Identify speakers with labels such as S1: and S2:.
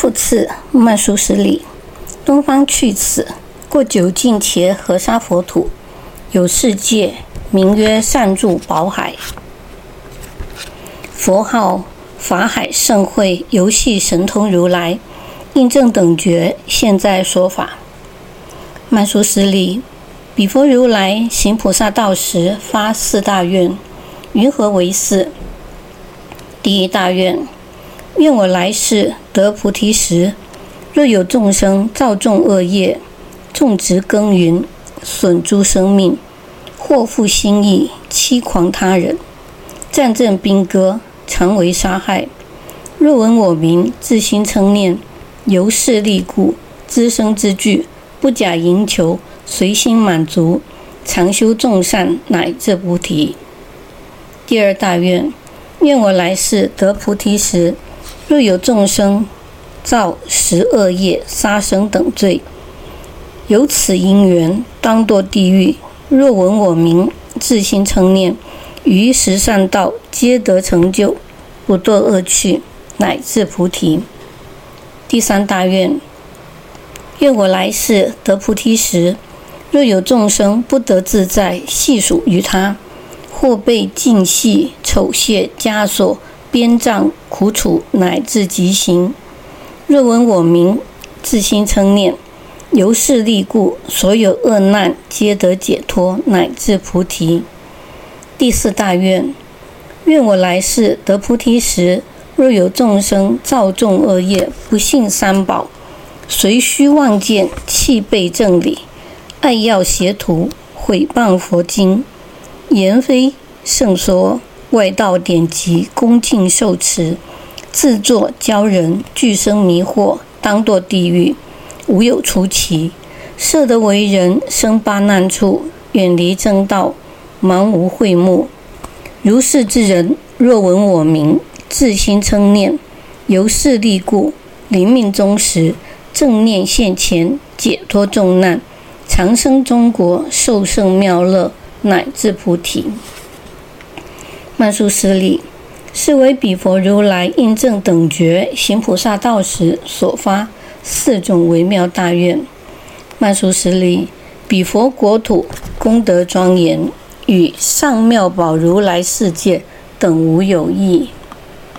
S1: 复次，曼殊室利，东方去此，过九境且河沙佛土，有世界，名曰善住宝海。佛号法海盛会游戏神通如来，印证等觉，现在说法。曼殊室利，彼佛如来行菩萨道时，发四大愿，云何为四？第一大愿。愿我来世得菩提时，若有众生造众恶业，种植耕耘，损诸生命，祸负心意，欺狂他人，战阵兵戈，常为杀害。若闻我名，自心称念，由是利故，资生之具，不假营求，随心满足，常修众善，乃至菩提。第二大愿，愿我来世得菩提时。若有众生造十恶业、杀生等罪，由此因缘，当堕地狱。若闻我名，自心称念，于十善道皆得成就，不堕恶趣，乃至菩提。第三大愿：愿我来世得菩提时，若有众生不得自在，系属于他，或被尽系、丑亵、枷锁。鞭杖苦楚乃至极刑。若闻我名，自心称念，由是利故，所有恶难皆得解脱，乃至菩提。第四大愿：愿我来世得菩提时，若有众生造众恶业，不信三宝，随虚妄见，弃背正理，爱要邪徒，毁谤佛经，言非圣说。外道典籍恭敬受持，自作教人，俱生迷惑，当堕地狱，无有出期。设得为人，生八难处，远离正道，盲无慧目。如是之人，若闻我名，自心称念，由是利故，临命终时，正念现前，解脱众难，长生中国，受胜妙乐，乃至菩提。曼殊师利，是为彼佛如来印证等觉行菩萨道时所发四种微妙大愿。曼殊师利，彼佛国土功德庄严，与上妙宝如来世界等无有异。